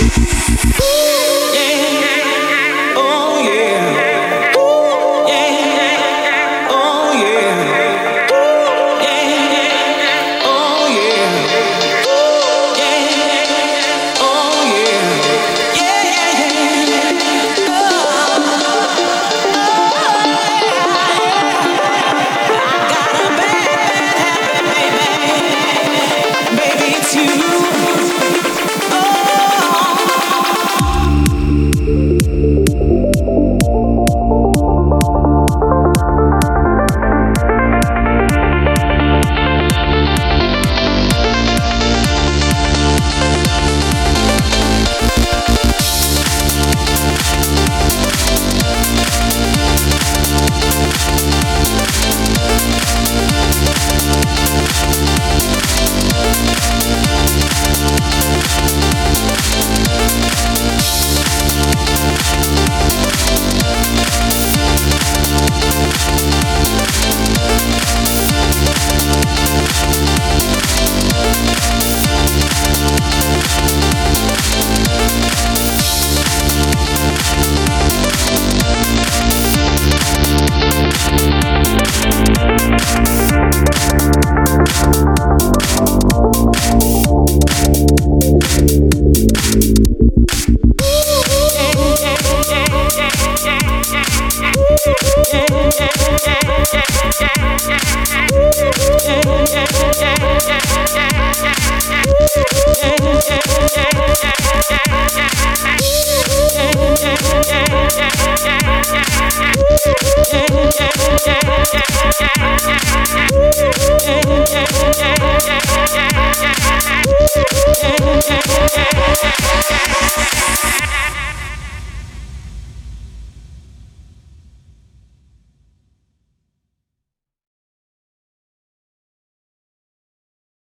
Yeah.